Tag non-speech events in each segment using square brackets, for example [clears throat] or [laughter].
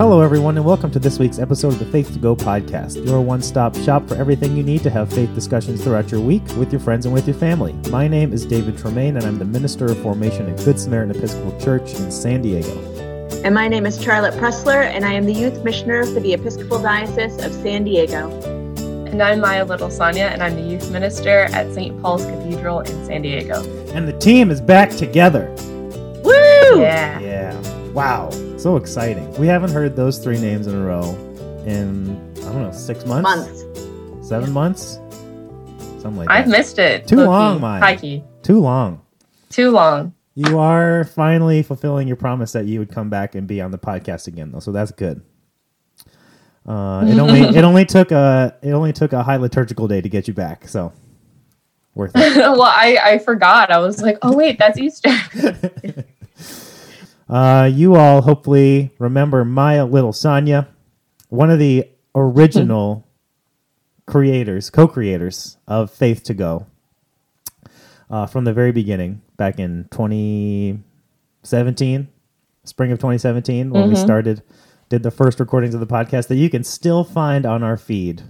Hello, everyone, and welcome to this week's episode of the Faith to Go podcast, your one stop shop for everything you need to have faith discussions throughout your week with your friends and with your family. My name is David Tremaine, and I'm the Minister of Formation at Good Samaritan Episcopal Church in San Diego. And my name is Charlotte Pressler, and I am the Youth Missioner for the Episcopal Diocese of San Diego. And I'm Maya Little Sonia, and I'm the Youth Minister at St. Paul's Cathedral in San Diego. And the team is back together. Woo! Yeah. Yeah. Wow. So exciting. We haven't heard those three names in a row in, I don't know, six months? Months. Seven months? Something like I've that. missed it. Too low-key. long, Maya. High-key. Too long. Too long. You are finally fulfilling your promise that you would come back and be on the podcast again, though. So that's good. Uh, it only [laughs] it only took a it only took a high liturgical day to get you back, so worth it. [laughs] well, I, I forgot. I was like, oh, wait, that's Easter. [laughs] Uh, you all hopefully remember Maya Little Sonia, one of the original creators, co-creators of Faith to Go, uh, from the very beginning, back in 2017, spring of 2017, when we started, did the first recordings of the podcast that you can still find on our feed.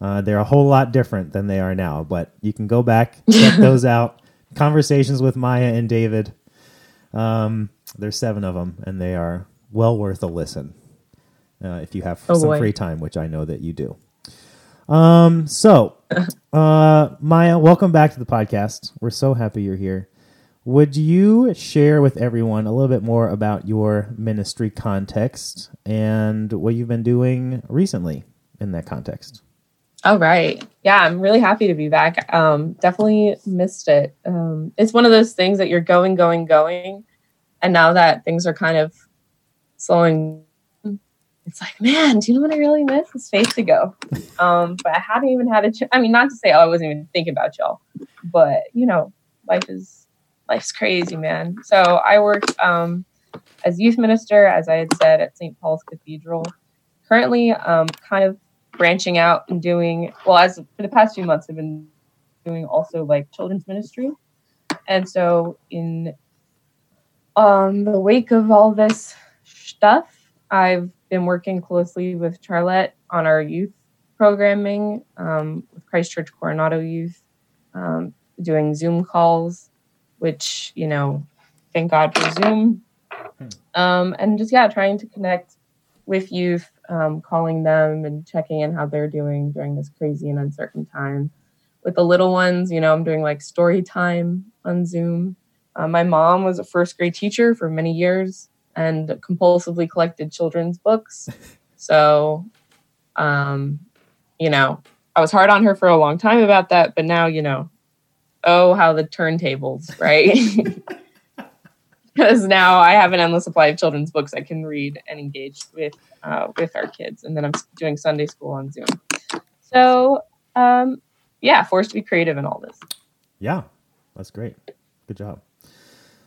Uh, they're a whole lot different than they are now, but you can go back check [laughs] those out. Conversations with Maya and David. Um, there's seven of them, and they are well worth a listen uh, if you have Oh, some boy. free time, which I know that you do. Um, so, [laughs] uh, Maya, welcome back to the podcast. We're so happy you're here. Would you share with everyone a little bit more about your ministry context and what you've been doing recently in that context? All right. Yeah, I'm really happy to be back. Um, definitely missed it. Um, it's one of those things that you're going, going, going. And now that things are kind of slowing, it's like, man, do you know what I really miss? It's faith to go. [laughs] Um, but I hadn't even had a ch- I mean, not to say oh, I wasn't even thinking about y'all, but you know, life is life's crazy, man. So I work um, as youth minister, as I had said, at St. Paul's Cathedral. Currently, um, kind of branching out and doing well as for the past few months i've been doing also like children's ministry and so in um the wake of all this stuff i've been working closely with charlotte on our youth programming um, with christchurch coronado youth um, doing zoom calls which you know thank god for zoom um, and just yeah trying to connect with youth, um, calling them and checking in how they're doing during this crazy and uncertain time. With the little ones, you know, I'm doing like story time on Zoom. Uh, my mom was a first grade teacher for many years and compulsively collected children's books. [laughs] So, um, you know, I was hard on her for a long time about that, but now, you know, oh, how the turntables, right? [laughs] because now I have an endless supply of children's books I can read and engage with uh, with our kids, and then I'm doing Sunday school on Zoom. So, um, yeah, forced to be creative in all this. Yeah, that's great. Good job.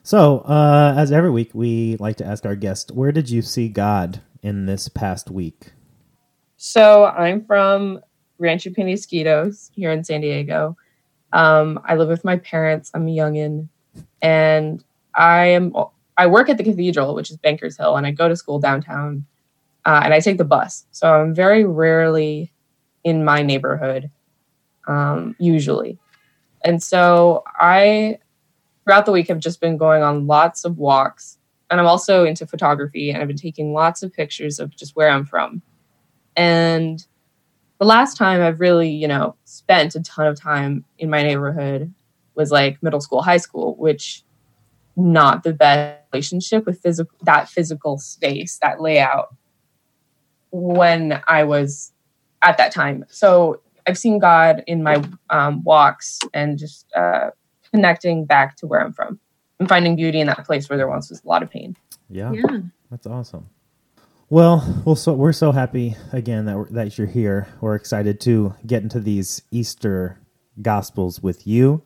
So, uh, as every week, we like to ask our guest, where did you see God in this past week? So I'm from Rancho Penasquitos here in San Diego. Um, I live with my parents. I'm a youngin, and I am I work at the cathedral, which is Bankers Hill, and I go to school downtown, uh, and I take the bus. So I'm very rarely in my neighborhood, um, usually, and so I throughout the week I've just been going on lots of walks, and I'm also into photography, and I've been taking lots of pictures of just where I'm from, and the last time I've really, you know, spent a ton of time in my neighborhood was like middle school, high school, which not the best relationship with physical that physical space, that layout when I was at that time. So I've seen God in my um, walks and just uh, connecting back to where I'm from and finding beauty in that place where there once was a lot of pain. Yeah, Yeah. that's awesome. Well, well, so we're so happy again that we're, that you're here. We're excited to get into these Easter Gospels with you,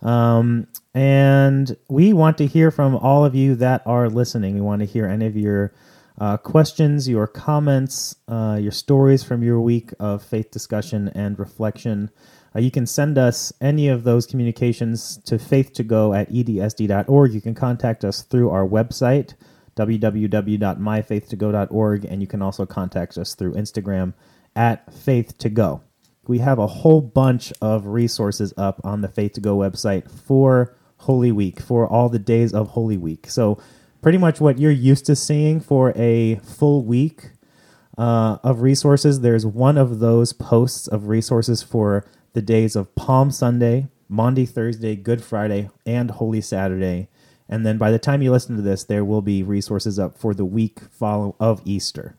um, and we want to hear from all of you that are listening. We want to hear any of your uh, questions, your comments, uh, your stories from your week of faith discussion and reflection. Uh, you can send us any of those communications to faith2go at edsd.org. You can contact us through our website, www.myfaith2go.org, and you can also contact us through Instagram at faith2go. We have a whole bunch of resources up on the Faith to Go website for Holy Week, for all the days of Holy Week. So, pretty much what you're used to seeing for a full week uh, of resources, there's one of those posts of resources for the days of Palm Sunday, Maundy Thursday, Good Friday, and Holy Saturday. And then by the time you listen to this, there will be resources up for the week follow of Easter.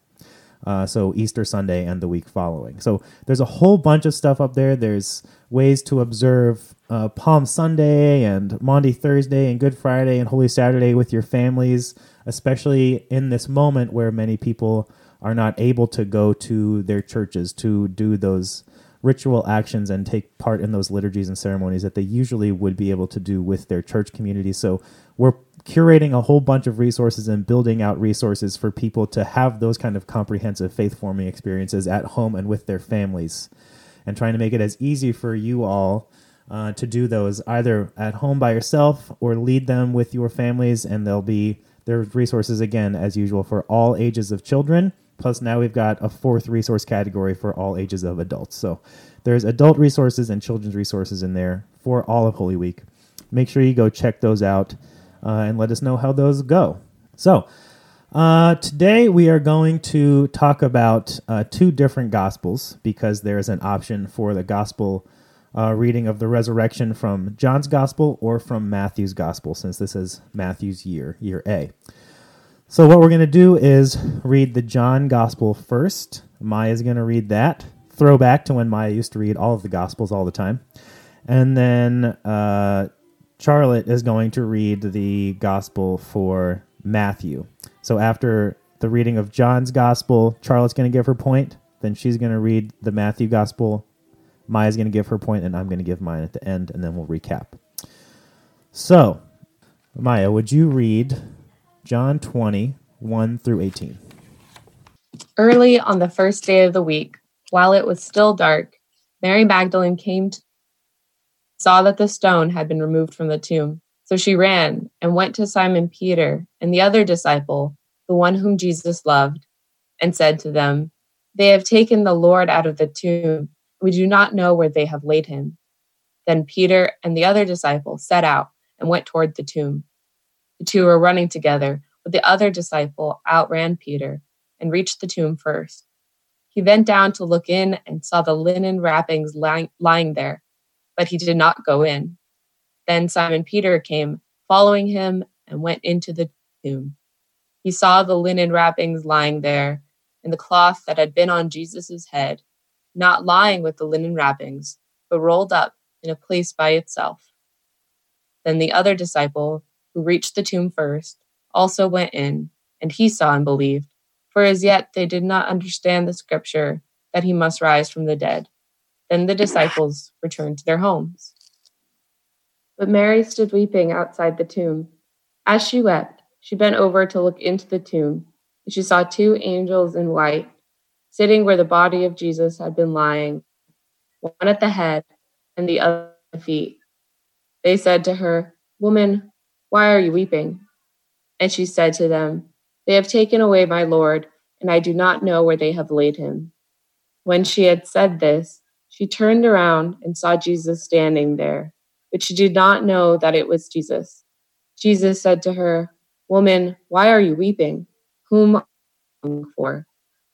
Uh, so Easter Sunday and the week following. So there's a whole bunch of stuff up there. There's ways to observe uh, Palm Sunday and Maundy Thursday and Good Friday and Holy Saturday with your families, especially in this moment where many people are not able to go to their churches to do those ritual actions and take part in those liturgies and ceremonies that they usually would be able to do with their church community. So we're curating a whole bunch of resources and building out resources for people to have those kind of comprehensive faith forming experiences at home and with their families and trying to make it as easy for you all uh, to do those either at home by yourself or lead them with your families and there'll be there's resources again as usual for all ages of children. Plus now we've got a fourth resource category for all ages of adults. So there's adult resources and children's resources in there for all of holy week. Make sure you go check those out uh, and let us know how those go. So, uh, today we are going to talk about uh, two different gospels because there's an option for the gospel uh, reading of the resurrection from John's gospel or from Matthew's gospel, since this is Matthew's year, year A. So, what we're going to do is read the John gospel first. Maya's going to read that. Throwback to when Maya used to read all of the gospels all the time. And then uh, Charlotte is going to read the gospel for Matthew. So after the reading of John's gospel, Charlotte's going to give her point. Then she's going to read the Matthew gospel. Maya's going to give her point, and I'm going to give mine at the end, and then we'll recap. So, Maya, would you read John 20, 1 through 18? Early on the first day of the week, while it was still dark, Mary Magdalene came to saw that the stone had been removed from the tomb. So she ran and went to Simon Peter and the other disciple, the one whom Jesus loved, and said to them, They have taken the Lord out of the tomb. We do not know where they have laid him. Then Peter and the other disciple set out and went toward the tomb. The two were running together, but the other disciple outran Peter and reached the tomb first. He bent down to look in and saw the linen wrappings lying, lying there but he did not go in. Then Simon Peter came, following him, and went into the tomb. He saw the linen wrappings lying there, and the cloth that had been on Jesus' head, not lying with the linen wrappings, but rolled up in a place by itself. Then the other disciple, who reached the tomb first, also went in, and he saw and believed, for as yet they did not understand the scripture that he must rise from the dead. Then the disciples returned to their homes. But Mary stood weeping outside the tomb. As she wept, she bent over to look into the tomb, and she saw two angels in white, sitting where the body of Jesus had been lying, one at the head and the other at the feet. They said to her, Woman, why are you weeping? And she said to them, They have taken away my Lord, and I do not know where they have laid him. When she had said this, she turned around and saw Jesus standing there, but she did not know that it was Jesus. Jesus said to her, Woman, why are you weeping? Whom are you for?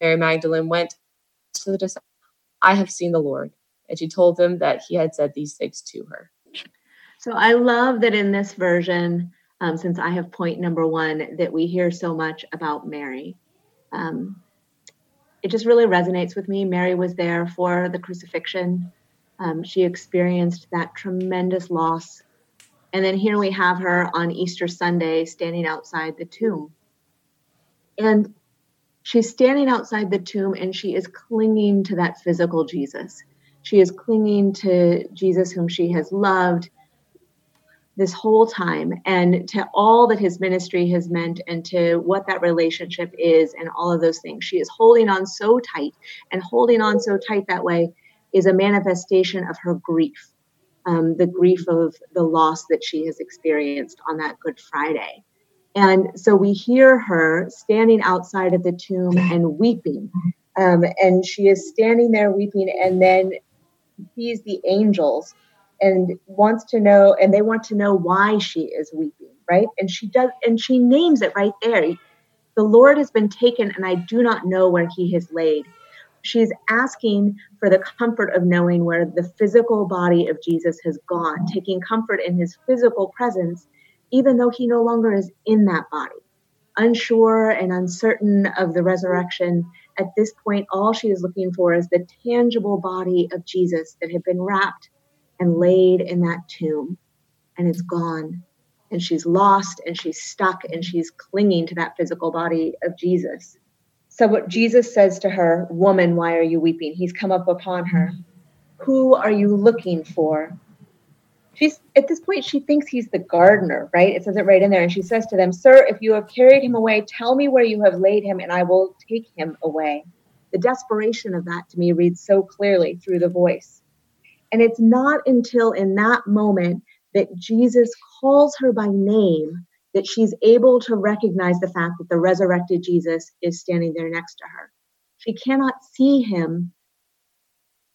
Mary Magdalene went to the disciples, I have seen the Lord. And she told them that he had said these things to her. So I love that in this version, um, since I have point number one, that we hear so much about Mary. Um, it just really resonates with me. Mary was there for the crucifixion. Um, she experienced that tremendous loss. And then here we have her on Easter Sunday standing outside the tomb. And she's standing outside the tomb and she is clinging to that physical Jesus. She is clinging to Jesus, whom she has loved this whole time, and to all that his ministry has meant, and to what that relationship is, and all of those things. She is holding on so tight, and holding on so tight that way is a manifestation of her grief um, the grief of the loss that she has experienced on that Good Friday. And so we hear her standing outside of the tomb and weeping. Um, and she is standing there weeping, and then sees the angels and wants to know, and they want to know why she is weeping, right? And she does, and she names it right there. The Lord has been taken, and I do not know where he has laid. She's asking for the comfort of knowing where the physical body of Jesus has gone, taking comfort in his physical presence, even though he no longer is in that body. Unsure and uncertain of the resurrection, at this point, all she is looking for is the tangible body of Jesus that had been wrapped and laid in that tomb, and it's gone. And she's lost and she's stuck and she's clinging to that physical body of Jesus. So, what Jesus says to her, Woman, why are you weeping? He's come up upon her. Who are you looking for? She's at this point, she thinks he's the gardener, right? It says it right in there. And she says to them, Sir, if you have carried him away, tell me where you have laid him, and I will take him away. The desperation of that to me reads so clearly through the voice. And it's not until in that moment that Jesus calls her by name that she's able to recognize the fact that the resurrected Jesus is standing there next to her. She cannot see him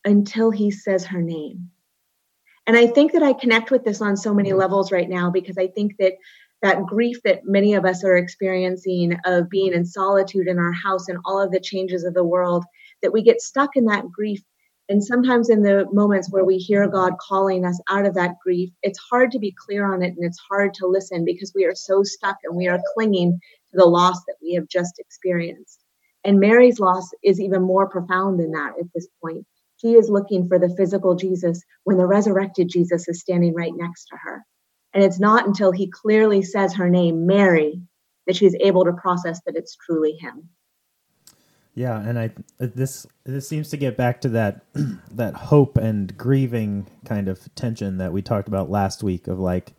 until he says her name. And I think that I connect with this on so many levels right now because I think that that grief that many of us are experiencing of being in solitude in our house and all of the changes of the world, that we get stuck in that grief and sometimes in the moments where we hear God calling us out of that grief, it's hard to be clear on it and it's hard to listen because we are so stuck and we are clinging to the loss that we have just experienced. And Mary's loss is even more profound than that at this point. She is looking for the physical Jesus when the resurrected Jesus is standing right next to her. And it's not until he clearly says her name, Mary, that she's able to process that it's truly him. Yeah, and I this this seems to get back to that [clears throat] that hope and grieving kind of tension that we talked about last week of like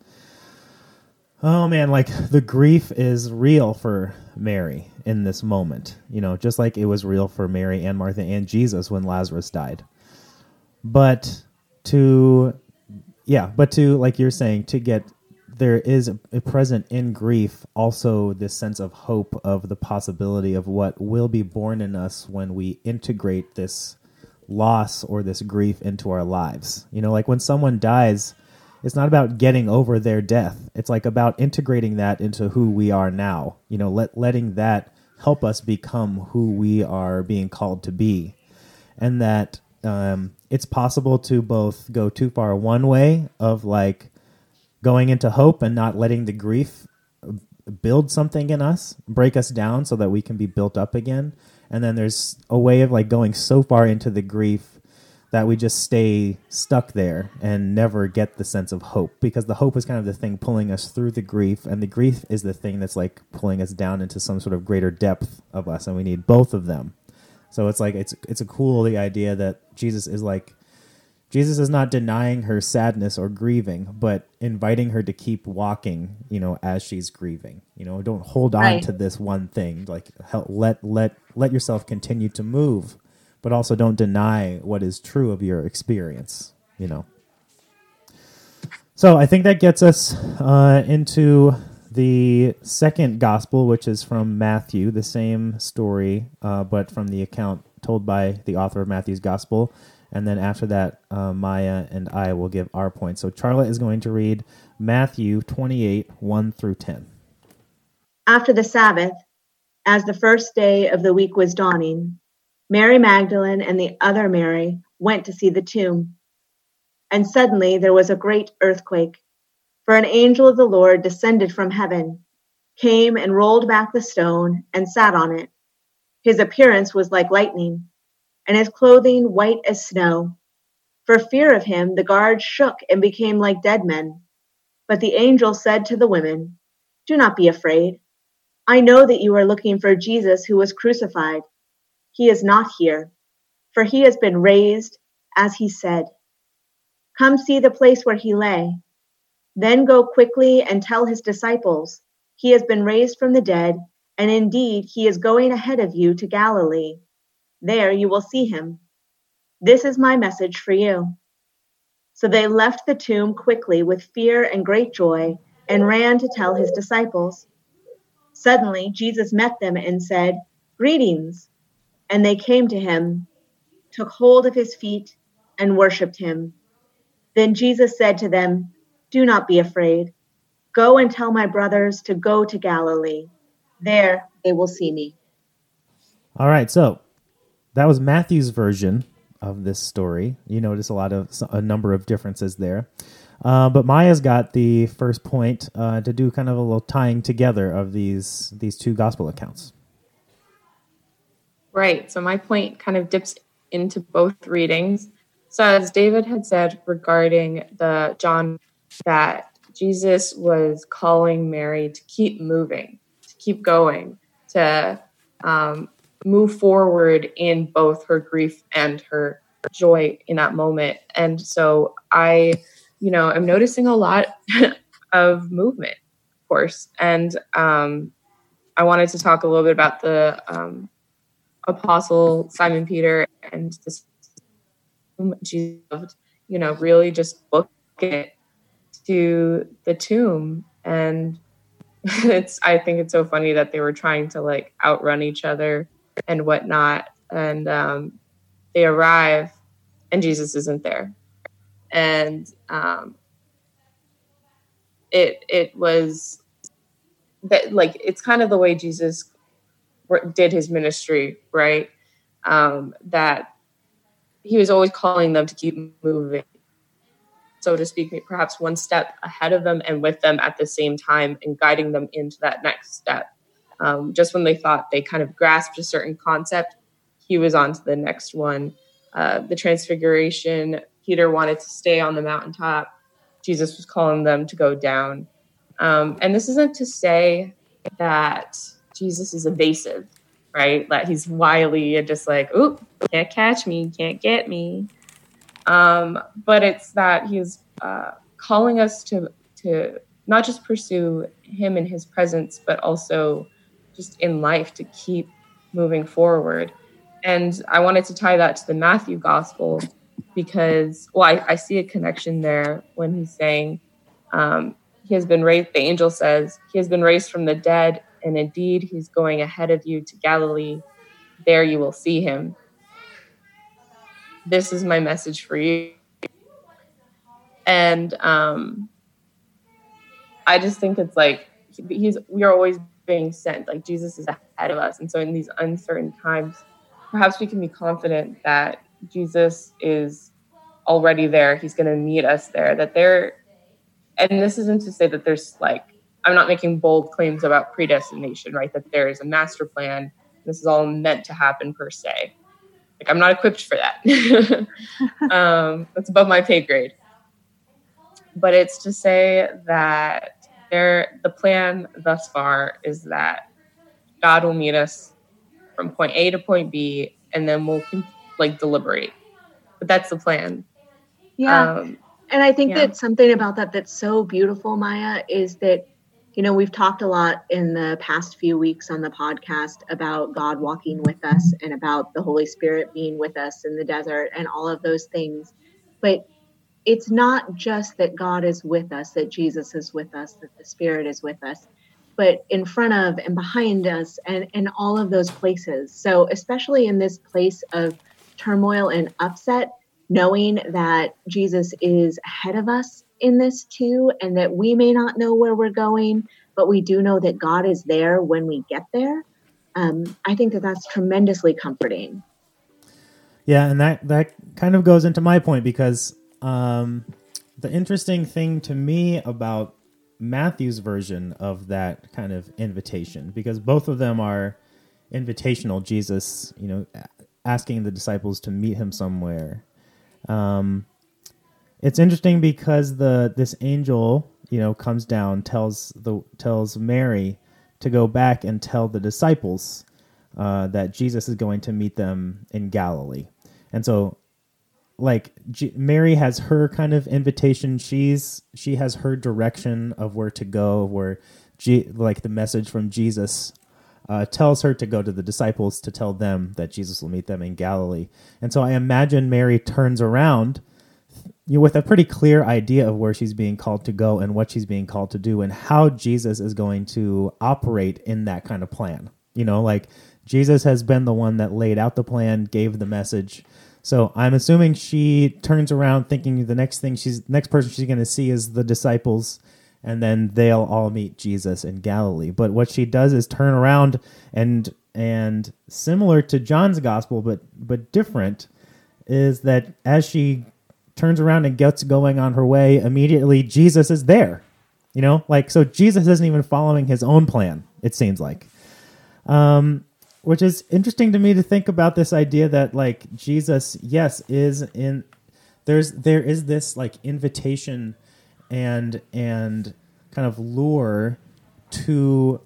oh man, like the grief is real for Mary in this moment. You know, just like it was real for Mary and Martha and Jesus when Lazarus died. But to yeah, but to like you're saying to get there is a present in grief also this sense of hope of the possibility of what will be born in us when we integrate this loss or this grief into our lives. You know, like when someone dies, it's not about getting over their death. It's like about integrating that into who we are now. You know, let letting that help us become who we are being called to be. And that um, it's possible to both go too far one way of like going into hope and not letting the grief build something in us, break us down so that we can be built up again. And then there's a way of like going so far into the grief that we just stay stuck there and never get the sense of hope because the hope is kind of the thing pulling us through the grief and the grief is the thing that's like pulling us down into some sort of greater depth of us and we need both of them. So it's like it's it's a cool the idea that Jesus is like Jesus is not denying her sadness or grieving, but inviting her to keep walking, you know, as she's grieving. You know, don't hold on right. to this one thing. Like help, let let let yourself continue to move, but also don't deny what is true of your experience, you know. So, I think that gets us uh, into the second gospel, which is from Matthew, the same story, uh, but from the account told by the author of Matthew's gospel. And then after that, uh, Maya and I will give our points. So Charlotte is going to read Matthew 28, 1 through 10. After the Sabbath, as the first day of the week was dawning, Mary Magdalene and the other Mary went to see the tomb. And suddenly there was a great earthquake, for an angel of the Lord descended from heaven, came and rolled back the stone and sat on it. His appearance was like lightning and his clothing white as snow. For fear of him, the guards shook and became like dead men. But the angel said to the women, Do not be afraid. I know that you are looking for Jesus who was crucified. He is not here, for he has been raised, as he said. Come see the place where he lay. Then go quickly and tell his disciples, He has been raised from the dead, and indeed he is going ahead of you to Galilee. There you will see him. This is my message for you. So they left the tomb quickly with fear and great joy and ran to tell his disciples. Suddenly, Jesus met them and said, Greetings. And they came to him, took hold of his feet, and worshiped him. Then Jesus said to them, Do not be afraid. Go and tell my brothers to go to Galilee. There they will see me. All right, so that was Matthew's version of this story. You notice a lot of a number of differences there. Uh, but Maya's got the first point uh, to do kind of a little tying together of these these two gospel accounts. Right. So my point kind of dips into both readings. So as David had said regarding the John that Jesus was calling Mary to keep moving, to keep going, to um, move forward in both her grief and her joy in that moment. And so I, you know, I'm noticing a lot [laughs] of movement, of course. And um, I wanted to talk a little bit about the um, apostle Simon Peter and this Jesus you know, really just book it to the tomb and [laughs] it's I think it's so funny that they were trying to like outrun each other and whatnot. And um, they arrive, and Jesus isn't there. And um, it it was that like it's kind of the way Jesus did his ministry, right? Um, that he was always calling them to keep moving, so to speak, perhaps one step ahead of them and with them at the same time, and guiding them into that next step. Um, just when they thought they kind of grasped a certain concept, he was on to the next one. Uh, the transfiguration, Peter wanted to stay on the mountaintop. Jesus was calling them to go down. Um, and this isn't to say that Jesus is evasive, right? That he's wily and just like, oop, can't catch me, can't get me. Um, but it's that he's uh, calling us to to not just pursue him in his presence, but also just in life to keep moving forward. And I wanted to tie that to the Matthew gospel because, well, I, I see a connection there when he's saying, um, he has been raised, the angel says, he has been raised from the dead, and indeed he's going ahead of you to Galilee. There you will see him. This is my message for you. And um, I just think it's like he's we are always being sent. Like Jesus is ahead of us. And so in these uncertain times, perhaps we can be confident that Jesus is already there. He's going to meet us there. That there, and this isn't to say that there's like, I'm not making bold claims about predestination, right? That there is a master plan. This is all meant to happen per se. Like, I'm not equipped for that. [laughs] um, that's above my pay grade. But it's to say that there the plan thus far is that God will meet us from point A to point B, and then we'll like deliberate. But that's the plan. Yeah. Um, and I think yeah. that something about that that's so beautiful, Maya, is that you know we've talked a lot in the past few weeks on the podcast about God walking with us and about the Holy Spirit being with us in the desert and all of those things. But it's not just that God is with us, that Jesus is with us, that the Spirit is with us, but in front of and behind us and, and all of those places. So, especially in this place of turmoil and upset, knowing that Jesus is ahead of us in this too, and that we may not know where we're going, but we do know that God is there when we get there. Um, I think that that's tremendously comforting. Yeah, and that that kind of goes into my point because um, the interesting thing to me about Matthew's version of that kind of invitation, because both of them are invitational. Jesus, you know, asking the disciples to meet him somewhere. Um, it's interesting because the this angel, you know, comes down, tells the tells Mary to go back and tell the disciples uh, that Jesus is going to meet them in Galilee. And so, like G- Mary has her kind of invitation. She's she has her direction of where to go, where G- like the message from Jesus uh, tells her to go to the disciples to tell them that Jesus will meet them in Galilee. And so I imagine Mary turns around you with a pretty clear idea of where she's being called to go and what she's being called to do and how Jesus is going to operate in that kind of plan. You know, like Jesus has been the one that laid out the plan, gave the message. So I'm assuming she turns around thinking the next thing she's next person she's going to see is the disciples and then they'll all meet Jesus in Galilee. But what she does is turn around and and similar to John's gospel but but different is that as she turns around and gets going on her way, immediately Jesus is there. You know, like so Jesus isn't even following his own plan, it seems like. Um which is interesting to me to think about this idea that like Jesus, yes, is in there's there is this like invitation and and kind of lure to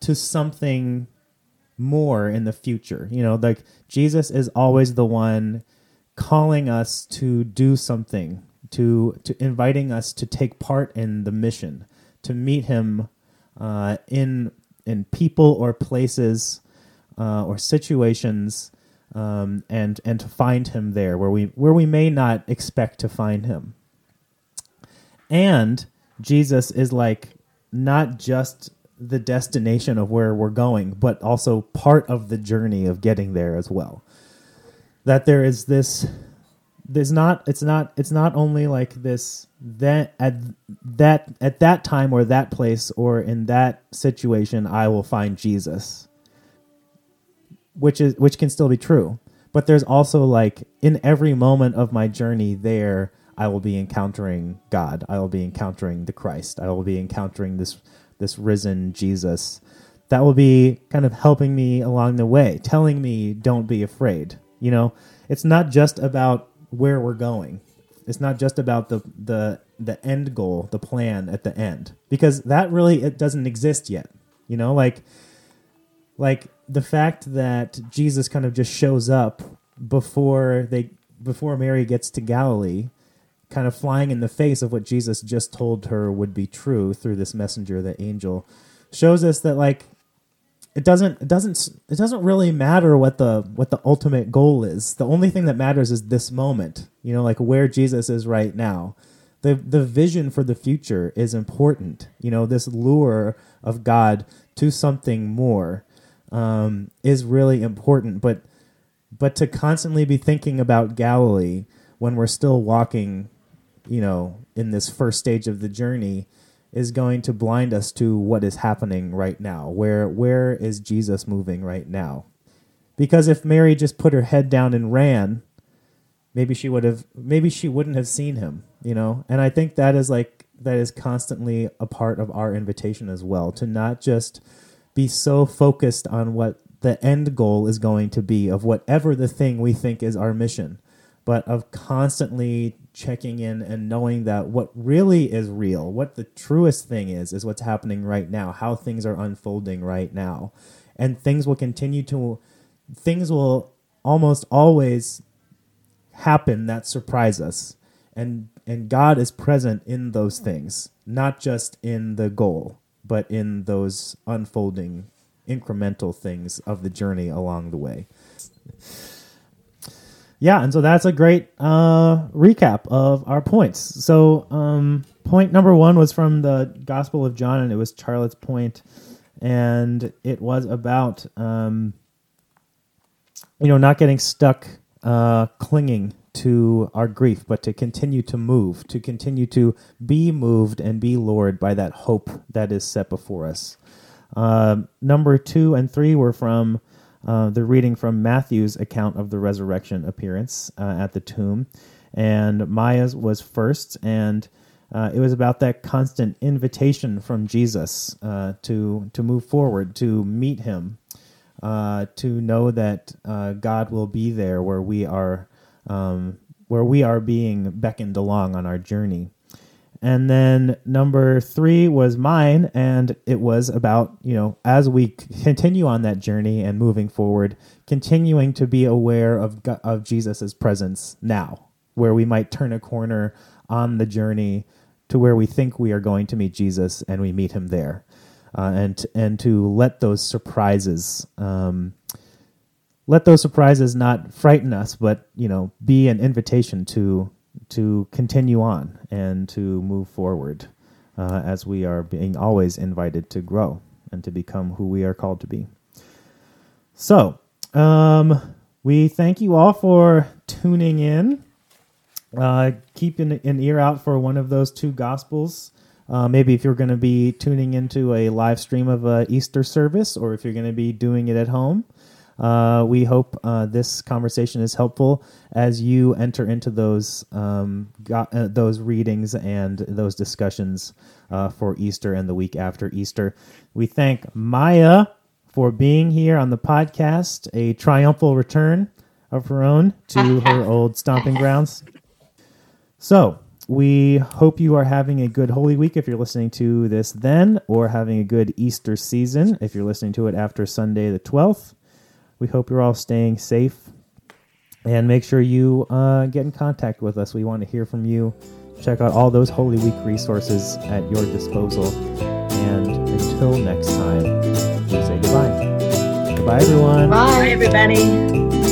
to something more in the future. You know, like Jesus is always the one calling us to do something, to to inviting us to take part in the mission, to meet him uh, in in people or places uh, or situations, um, and and to find him there where we where we may not expect to find him. And Jesus is like not just the destination of where we're going, but also part of the journey of getting there as well. That there is this there's not it's not it's not only like this that at that at that time or that place or in that situation I will find Jesus which is which can still be true. But there's also like in every moment of my journey there, I will be encountering God. I will be encountering the Christ. I will be encountering this this risen Jesus. That will be kind of helping me along the way, telling me don't be afraid. You know, it's not just about where we're going. It's not just about the the the end goal, the plan at the end, because that really it doesn't exist yet. You know, like like the fact that Jesus kind of just shows up before they before Mary gets to Galilee, kind of flying in the face of what Jesus just told her would be true through this messenger, the angel, shows us that like it doesn't it doesn't it doesn't really matter what the what the ultimate goal is. The only thing that matters is this moment. You know, like where Jesus is right now. The the vision for the future is important. You know, this lure of God to something more um, is really important. But but to constantly be thinking about Galilee when we're still walking, you know, in this first stage of the journey is going to blind us to what is happening right now. Where where is Jesus moving right now? Because if Mary just put her head down and ran, maybe she would have maybe she wouldn't have seen him, you know? And I think that is like that is constantly a part of our invitation as well to not just be so focused on what the end goal is going to be of whatever the thing we think is our mission, but of constantly checking in and knowing that what really is real, what the truest thing is, is what's happening right now, how things are unfolding right now. And things will continue to, things will almost always happen that surprise us. And, and God is present in those things, not just in the goal but in those unfolding incremental things of the journey along the way. Yeah, and so that's a great uh, recap of our points. So, um, point number one was from the Gospel of John, and it was Charlotte's point, and it was about um, you know not getting stuck uh, clinging to our grief, but to continue to move, to continue to be moved and be lured by that hope that is set before us. Uh, number two and three were from uh, the reading from Matthew's account of the resurrection appearance uh, at the tomb, and Maya's was first, and uh, it was about that constant invitation from Jesus uh, to to move forward, to meet Him, uh, to know that God will be there where we are um, where we are being beckoned along on our journey. And then number three was mine, and it was about, you know, as we continue on that journey and moving forward, continuing to be aware of, of Jesus' presence now, where we might turn a corner on the journey to where we think we are going to meet Jesus and we meet him there. Uh, and, and to let those surprises, um, let those surprises not frighten us, but, you know, be an invitation to to continue on and to move forward uh, as we are being always invited to grow and to become who we are called to be. So, um, we thank you all for tuning in. Uh, keep an, an, ear out for one of those two gospels. Uh, maybe if you're going to be tuning into a live stream of a Easter service, or if you're going to be doing it at home. Uh, we hope uh, this conversation is helpful as you enter into those um, got, uh, those readings and those discussions uh, for Easter and the week after Easter. We thank Maya for being here on the podcast, a triumphal return of her own to [laughs] her old stomping grounds. So, we hope you are having a good Holy Week if you're listening to this then, or having a good Easter season if you're listening to it after Sunday the 12th. We hope you're all staying safe. And make sure you uh, get in contact with us. We want to hear from you. Check out all those Holy Week resources at your disposal. And until next time, we say goodbye. Goodbye, everyone. Bye, everybody.